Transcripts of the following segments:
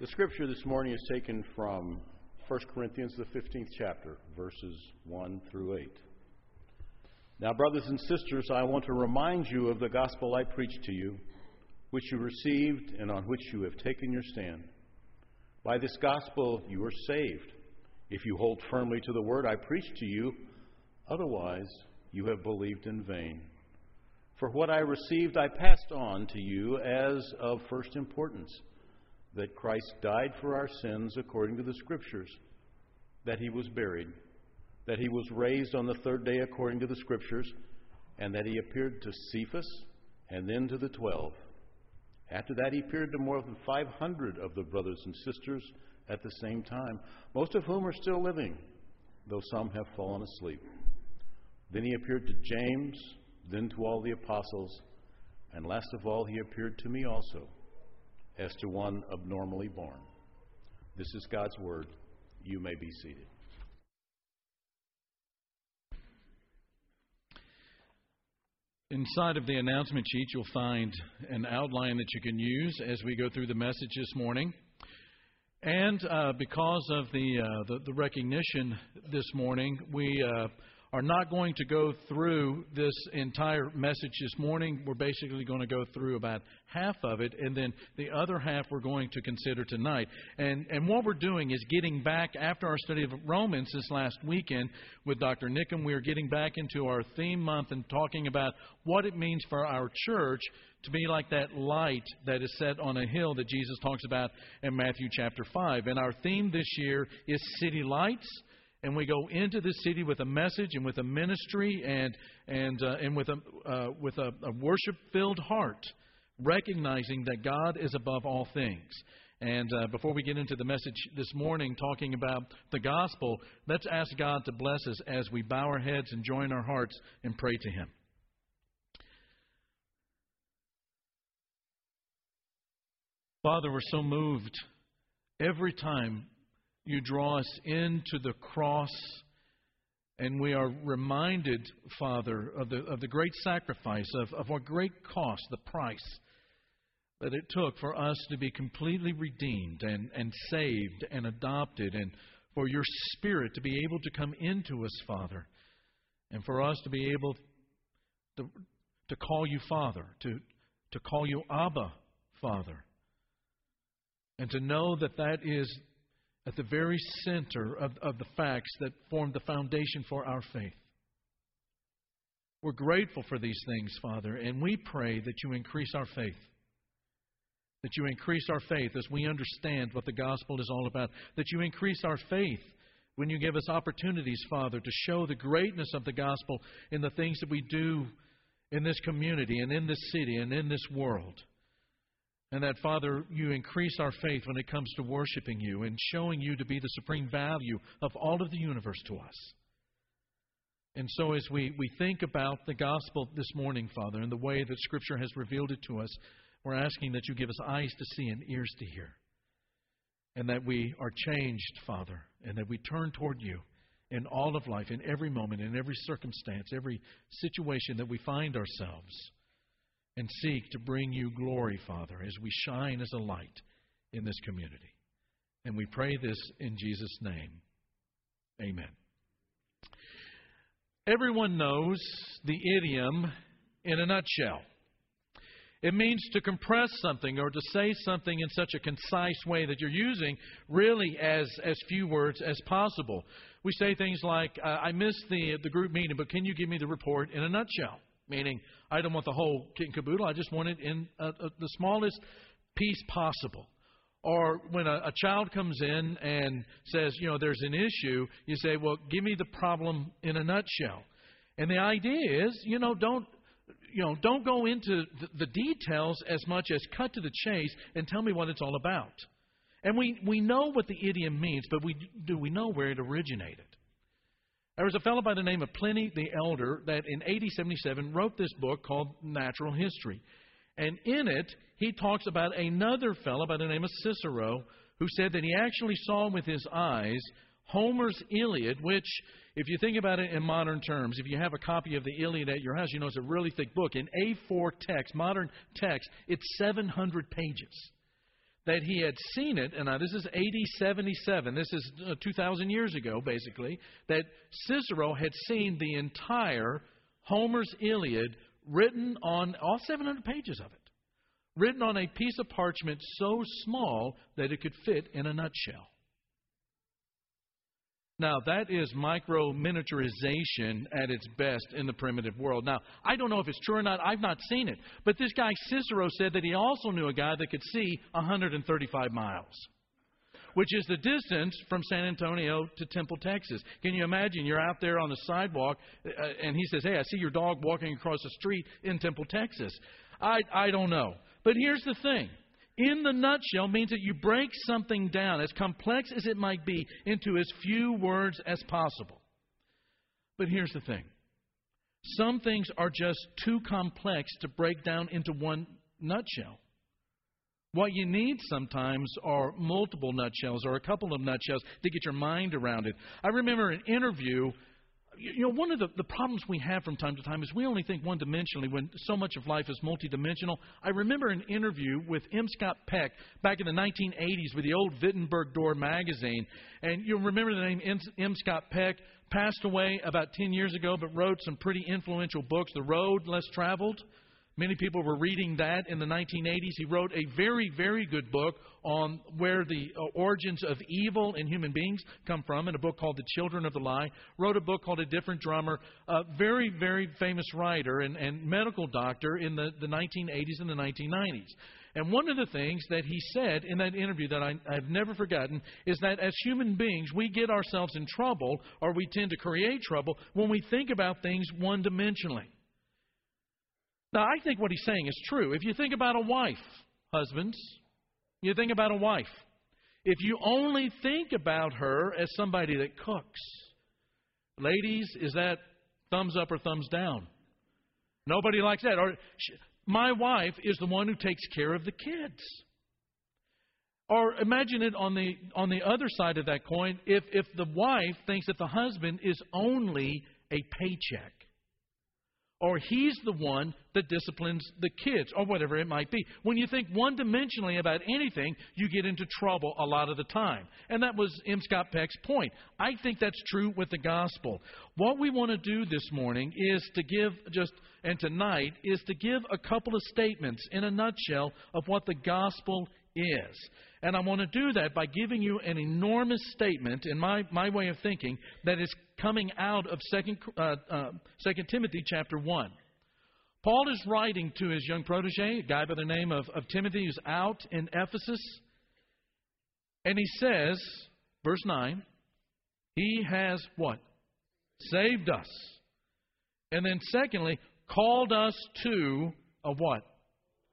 The scripture this morning is taken from 1 Corinthians, the 15th chapter, verses 1 through 8. Now, brothers and sisters, I want to remind you of the gospel I preached to you, which you received and on which you have taken your stand. By this gospel you are saved, if you hold firmly to the word I preached to you. Otherwise, you have believed in vain. For what I received, I passed on to you as of first importance that Christ died for our sins according to the Scriptures, that he was buried, that he was raised on the third day according to the Scriptures, and that he appeared to Cephas and then to the twelve. After that, he appeared to more than 500 of the brothers and sisters at the same time, most of whom are still living, though some have fallen asleep. Then he appeared to James, then to all the apostles, and last of all, he appeared to me also as to one abnormally born. This is God's word. You may be seated. Inside of the announcement sheet, you'll find an outline that you can use as we go through the message this morning. And uh, because of the, uh, the, the recognition this morning, we uh, are not going to go through this entire message this morning. We're basically going to go through about half of it, and then the other half we're going to consider tonight. And, and what we're doing is getting back, after our study of Romans this last weekend with Dr. Nickham, we are getting back into our theme month and talking about what it means for our church to be like that light that is set on a hill that Jesus talks about in Matthew chapter 5. And our theme this year is City Lights and we go into the city with a message and with a ministry and and uh, and with a uh, with a, a worship filled heart, recognizing that God is above all things. And uh, before we get into the message this morning, talking about the gospel, let's ask God to bless us as we bow our heads and join our hearts and pray to Him. Father, we're so moved every time you draw us into the cross, and we are reminded, Father, of the, of the great sacrifice, of, of what great cost, the price that it took for us to be completely redeemed and, and saved and adopted, and for your Spirit to be able to come into us, Father, and for us to be able to, to call you Father, to, to call you Abba, Father, and to know that that is at the very center of, of the facts that form the foundation for our faith. We're grateful for these things, Father, and we pray that you increase our faith. That you increase our faith as we understand what the gospel is all about. That you increase our faith when you give us opportunities, Father, to show the greatness of the gospel in the things that we do in this community and in this city and in this world. And that, Father, you increase our faith when it comes to worshiping you and showing you to be the supreme value of all of the universe to us. And so, as we, we think about the gospel this morning, Father, and the way that Scripture has revealed it to us, we're asking that you give us eyes to see and ears to hear. And that we are changed, Father, and that we turn toward you in all of life, in every moment, in every circumstance, every situation that we find ourselves and seek to bring you glory, Father, as we shine as a light in this community. And we pray this in Jesus' name. Amen. Everyone knows the idiom in a nutshell. It means to compress something or to say something in such a concise way that you're using really as, as few words as possible. We say things like, uh, I missed the, the group meeting, but can you give me the report in a nutshell? Meaning, I don't want the whole kit and caboodle. I just want it in a, a, the smallest piece possible. Or when a, a child comes in and says, you know, there's an issue, you say, well, give me the problem in a nutshell. And the idea is, you know, don't you know, don't go into the, the details as much as cut to the chase and tell me what it's all about. And we, we know what the idiom means, but we, do we know where it originated? There was a fellow by the name of Pliny the Elder that in AD 77 wrote this book called Natural History. And in it, he talks about another fellow by the name of Cicero who said that he actually saw with his eyes Homer's Iliad, which, if you think about it in modern terms, if you have a copy of the Iliad at your house, you know it's a really thick book. In A4 text, modern text, it's 700 pages. That he had seen it, and now this is AD 77, this is uh, 2,000 years ago, basically, that Cicero had seen the entire Homer's Iliad written on all 700 pages of it, written on a piece of parchment so small that it could fit in a nutshell. Now, that is micro miniaturization at its best in the primitive world. Now, I don't know if it's true or not. I've not seen it. But this guy Cicero said that he also knew a guy that could see 135 miles, which is the distance from San Antonio to Temple, Texas. Can you imagine? You're out there on the sidewalk, uh, and he says, Hey, I see your dog walking across the street in Temple, Texas. I, I don't know. But here's the thing in the nutshell means that you break something down, as complex as it might be, into as few words as possible. But here's the thing some things are just too complex to break down into one nutshell. What you need sometimes are multiple nutshells or a couple of nutshells to get your mind around it. I remember an interview you know, one of the, the problems we have from time to time is we only think one dimensionally when so much of life is multidimensional. I remember an interview with M. Scott Peck back in the 1980s with the old Wittenburg Door magazine. And you'll remember the name M. M. Scott Peck, passed away about 10 years ago, but wrote some pretty influential books The Road Less Traveled Many people were reading that in the 1980s. He wrote a very, very good book on where the uh, origins of evil in human beings come from in a book called The Children of the Lie. Wrote a book called A Different Drummer. A very, very famous writer and, and medical doctor in the, the 1980s and the 1990s. And one of the things that he said in that interview that I, have never forgotten is that as human beings, we get ourselves in trouble or we tend to create trouble when we think about things one dimensionally. Now, I think what he's saying is true. If you think about a wife, husbands, you think about a wife. If you only think about her as somebody that cooks, ladies, is that thumbs up or thumbs down? Nobody likes that. Or my wife is the one who takes care of the kids. Or imagine it on the on the other side of that coin. If if the wife thinks that the husband is only a paycheck or he's the one that disciplines the kids, or whatever it might be. When you think one dimensionally about anything, you get into trouble a lot of the time. And that was M. Scott Peck's point. I think that's true with the gospel. What we want to do this morning is to give just, and tonight, is to give a couple of statements in a nutshell of what the gospel is. And I want to do that by giving you an enormous statement, in my, my way of thinking, that is coming out of 2 uh, uh, 2 Timothy chapter 1. Paul is writing to his young protege, a guy by the name of, of Timothy, who's out in Ephesus. And he says, verse 9, He has what? Saved us. And then, secondly, called us to a what?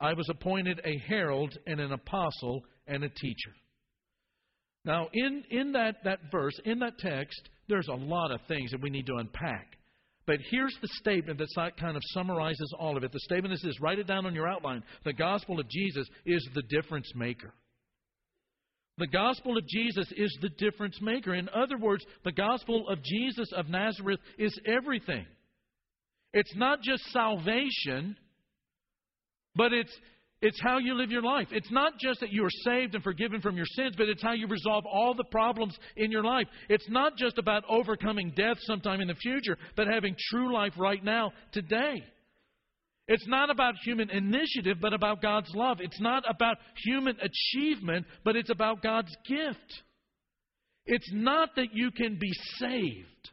I was appointed a herald and an apostle and a teacher. Now, in, in that, that verse, in that text, there's a lot of things that we need to unpack. But here's the statement that kind of summarizes all of it. The statement is this write it down on your outline. The gospel of Jesus is the difference maker. The gospel of Jesus is the difference maker. In other words, the gospel of Jesus of Nazareth is everything. It's not just salvation, but it's it's how you live your life. It's not just that you are saved and forgiven from your sins, but it's how you resolve all the problems in your life. It's not just about overcoming death sometime in the future, but having true life right now, today. It's not about human initiative, but about God's love. It's not about human achievement, but it's about God's gift. It's not that you can be saved.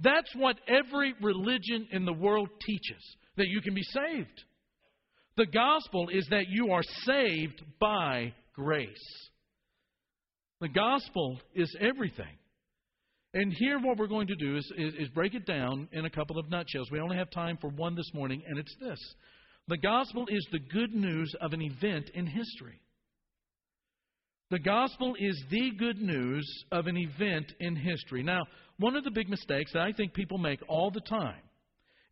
That's what every religion in the world teaches that you can be saved. The gospel is that you are saved by grace. The gospel is everything. And here, what we're going to do is, is, is, break it down in a couple of nutshells. We only have time for one this morning, and it's this The gospel is the good news of an event in history. The gospel is the good news of an event in history. Now, one of the big mistakes that I think people make all the time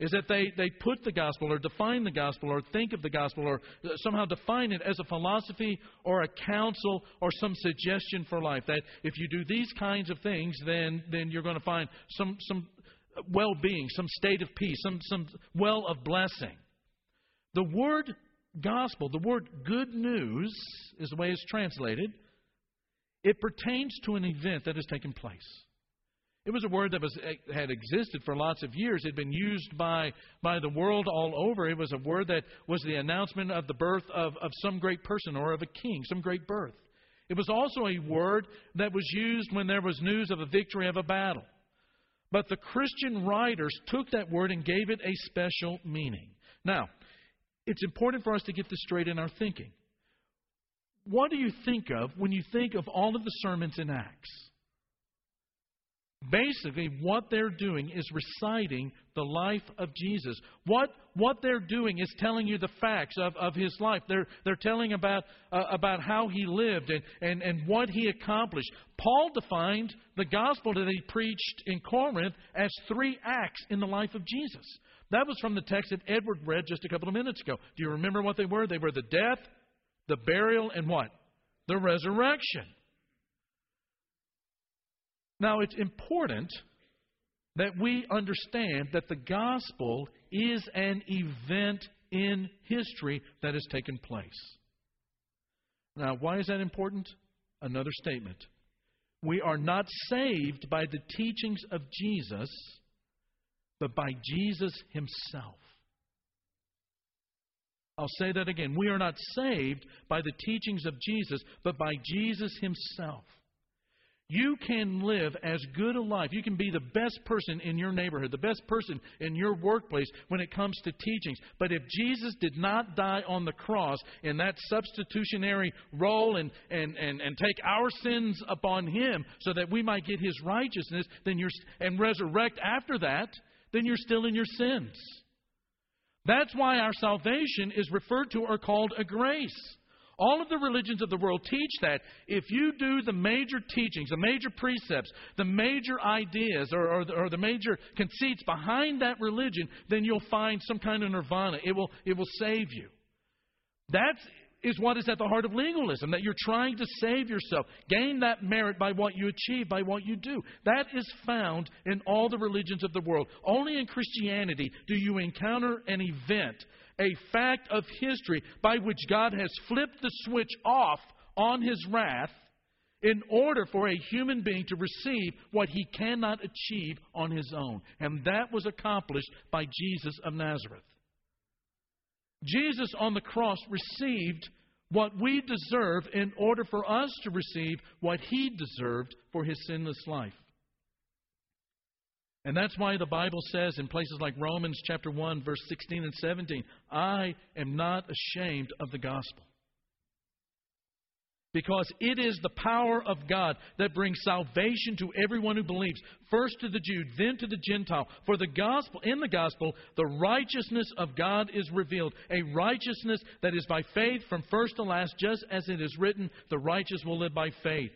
is that they, they put the gospel or define the gospel or think of the gospel or uh, somehow define it as a philosophy or a counsel or some suggestion for life. That if you do these kinds of things, then, then you're going to find some, some well being, some state of peace, some, some well of blessing. The word gospel, the word good news, is the way it's translated. It pertains to an event that has taken place. It was a word that was, eh, had existed for lots of years. It had been used by, by the world all over. It was a word that was the announcement of the birth of, of some great person or of a king, some great birth. It was also a word that was used when there was news of a victory of a battle. But the Christian writers took that word and gave it a special meaning. Now, it's important for us to get this straight in our thinking. What do you think of when you think of all of the sermons in Acts? Basically, what they're doing is reciting the life of Jesus. What, what they're doing is telling you the facts of, of his life. They're, they're telling about, uh, about how he lived and, and, and what he accomplished. Paul defined the gospel that he preached in Corinth as three acts in the life of Jesus. That was from the text that Edward read just a couple of minutes ago. Do you remember what they were? They were the death, the burial, and what? The resurrection. Now, it's important that we understand that the gospel is an event in history that has taken place. Now, why is that important? Another statement. We are not saved by the teachings of Jesus, but by Jesus himself. I'll say that again. We are not saved by the teachings of Jesus, but by Jesus himself. You can live as good a life. You can be the best person in your neighborhood, the best person in your workplace when it comes to teachings. But if Jesus did not die on the cross in that substitutionary role and, and, and, and take our sins upon him so that we might get his righteousness then you're, and resurrect after that, then you're still in your sins. That's why our salvation is referred to or called a grace. All of the religions of the world teach that if you do the major teachings, the major precepts, the major ideas, or, or, the, or, the, major conceits behind that religion, then you'll find some kind of nirvana. It will, it will save you. That is what is at the heart of legalism that you're trying to save yourself, gain that merit by what you achieve, by what you do. That is found in all the religions of the world. Only in Christianity do you encounter an event, a fact of history by which God has flipped the switch off on his wrath in order for a human being to receive what he cannot achieve on his own. And that was accomplished by Jesus of Nazareth. Jesus on the cross received what we deserve in order for us to receive what he deserved for his sinless life. And that's why the Bible says in places like Romans chapter 1 verse 16 and 17, I am not ashamed of the gospel because it is the power of God that brings salvation to everyone who believes, first to the Jew, then to the Gentile. For the gospel, in the gospel, the righteousness of God is revealed, a righteousness that is by faith from first to last, just as it is written, the righteous will live by faith.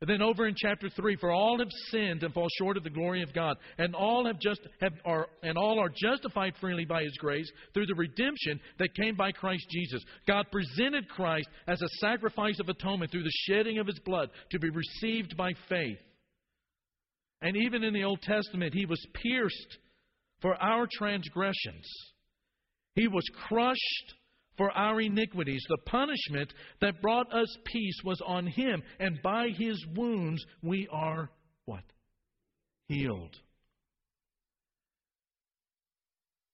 And then over in chapter three, for all have sinned and fall short of the glory of God, and all have just have are and all are justified freely by His grace through the redemption that came by Christ Jesus. God presented Christ as a sacrifice of atonement through the shedding of His blood to be received by faith. And even in the Old Testament, He was pierced for our transgressions. He was crushed for our iniquities. The punishment that brought us peace was on him, and by his wounds we are what? Healed.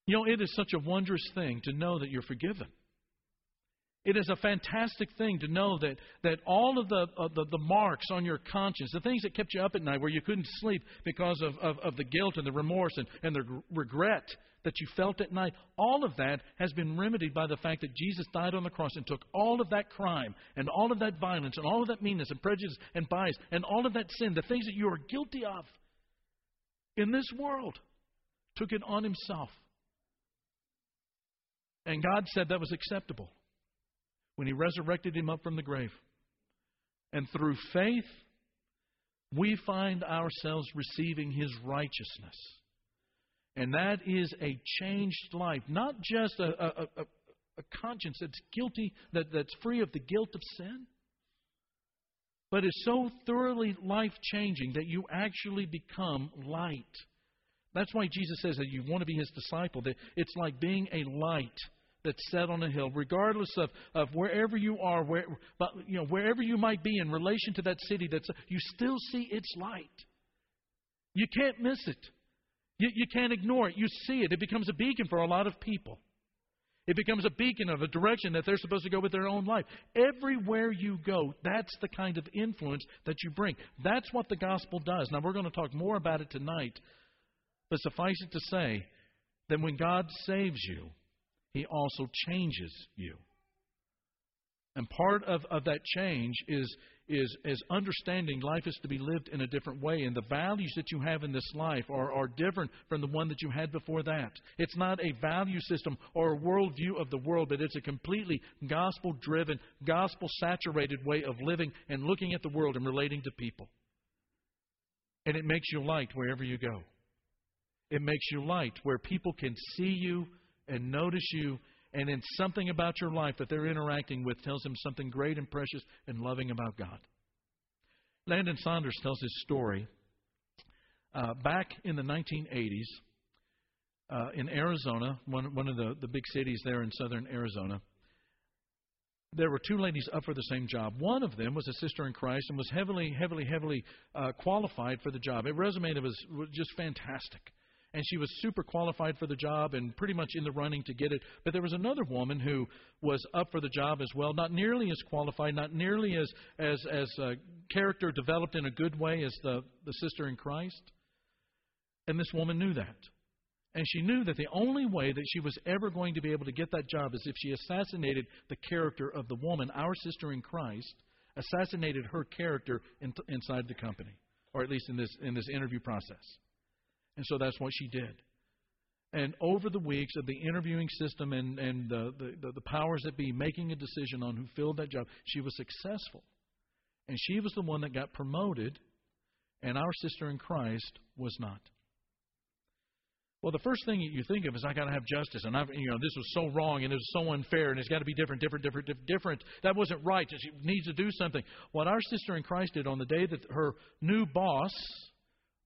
You know, it is such a wondrous thing to know that you're forgiven. It is a fantastic thing to know that, that all of the, the, the, marks on your conscience, the things that kept you up at night where you couldn't sleep because of, of, of the guilt and the remorse and, and the regret that you felt at night, all of that has been remedied by the fact that Jesus died on the cross and took all of that crime and all of that violence and all of that meanness and prejudice and bias and all of that sin, the things that you are guilty of in this world, took it on himself. And God said that was acceptable when He resurrected him up from the grave. And through faith, we find ourselves receiving His righteousness. And that is a changed life, not just a, a, a, a conscience that's guilty, that, that's free of the guilt of sin, but is so thoroughly life changing that you actually become light. That's why Jesus says that you want to be his disciple, that it's like being a light that's set on a hill, regardless of, of wherever you are, where, but, you know, wherever you might be in relation to that city, that's, you still see its light. You can't miss it. You, you can't ignore it. You see it. It becomes a beacon for a lot of people. It becomes a beacon of a direction that they're supposed to go with their own life. Everywhere you go, that's the kind of influence that you bring. That's what the gospel does. Now, we're going to talk more about it tonight, but suffice it to say that when God saves you, He also changes you. And part of, of that change is, is, is understanding life is to be lived in a different way, and the values that you have in this life are, are different from the one that you had before that. It's not a value system or a worldview of the world, but it's a completely gospel driven, gospel saturated way of living and looking at the world and relating to people. And it makes you light wherever you go. It makes you light where people can see you and notice you and in something about your life that they're interacting with tells them something great and precious and loving about God. Landon Saunders tells his story. Uh, back in the 1980s, uh, in Arizona, one, one of the, the big cities there in southern Arizona, there were two ladies up for the same job. One of them was a sister in Christ and was heavily, heavily, heavily uh, qualified for the job. Her resume was, was just fantastic and she was super qualified for the job and pretty much in the running to get it. But there was another woman who was up for the job as well, not nearly as qualified, not nearly as as as uh, character developed in a good way as the the sister in Christ. And this woman knew that. And she knew that the only way that she was ever going to be able to get that job is if she assassinated the character of the woman, our sister in Christ, assassinated her character in, inside the company, or at least in this in this interview process. And so that's what she did. And over the weeks of the interviewing system and, and the, the, the powers that be making a decision on who filled that job, she was successful. And she was the one that got promoted, and our sister in Christ was not. Well, the first thing you think of is I got to have justice, and I've, you know, this was so wrong, and it was so unfair, and it's got to be different, different, different, different. That wasn't right. She needs to do something. What our sister in Christ did on the day that her new boss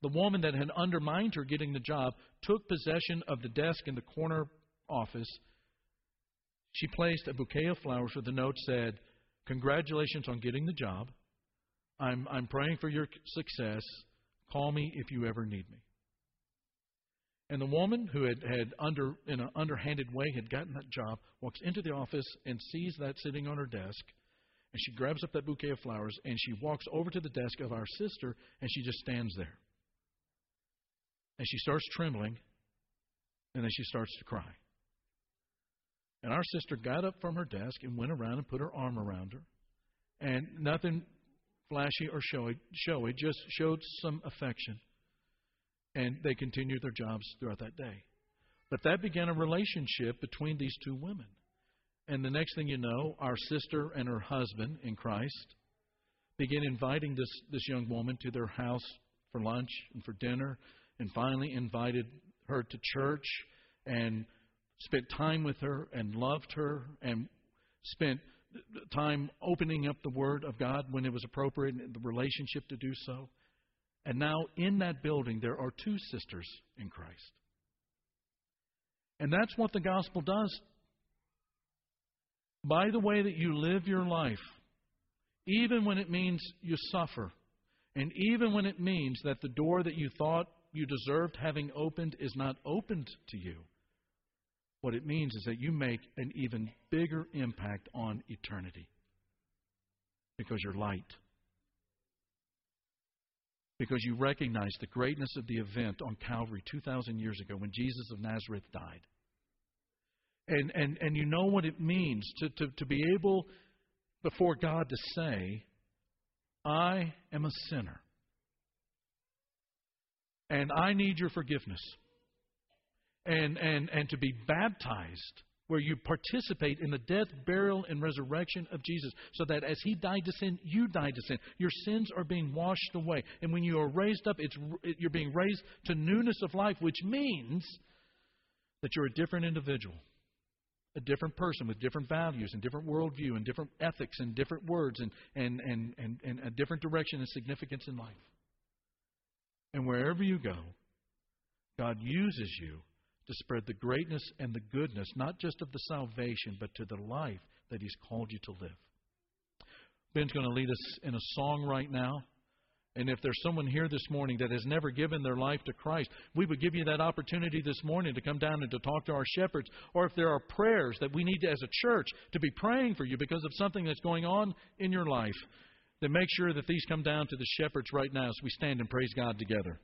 the woman that had undermined her getting the job took possession of the desk in the corner office. She placed a bouquet of flowers with a note said, Congratulations on getting the job. I'm, I'm praying for your success. Call me if you ever need me. And the woman who had, had under in an underhanded way had gotten that job walks into the office and sees that sitting on her desk. And she grabs up that bouquet of flowers and she walks over to the desk of our sister and she just stands there. And she starts trembling, and then she starts to cry. And our sister got up from her desk and went around and put her arm around her. And nothing flashy or showy, showy just showed some affection. And they continued their jobs throughout that day. But that began a relationship between these two women. And the next thing you know, our sister and her husband in Christ began inviting this, this young woman to their house for lunch and for dinner and finally invited her to church and spent time with her and loved her and spent time opening up the Word of God when it was appropriate in the relationship to do so. And now in that building, there are two sisters in Christ. And that's what the gospel does. By the way that you live your life, even when it means you suffer, and even when it means that the door that you thought you deserved having opened is not opened to you. What it means is that you make an even bigger impact on eternity because you're light. Because you recognize the greatness of the event on Calvary 2,000 years ago when Jesus of Nazareth died. And, and, and you know what it means to, to, to be able before God to say, I am a sinner and I need your forgiveness. And, and, and to be baptized where you participate in the death, burial, and resurrection of Jesus, so that as He died to sin, you died to sin. Your sins are being washed away. And when you are raised up, it's, you're being raised to newness of life, which means that you're a different individual, a different person with different values and different worldview and different ethics and different words and, and, and, and, and a different direction and significance in life. And wherever you go, God uses you to spread the greatness and the goodness, not just of the salvation, but to the life that He's called you to live. Ben's going to lead us in a song right now. And if there's someone here this morning that has never given their life to Christ, we would give you that opportunity this morning to come down and to talk to our shepherds. Or if there are prayers that we need to, as a church to be praying for you because of something that's going on in your life, then make sure that these come down to the shepherds right now as we stand and praise God together.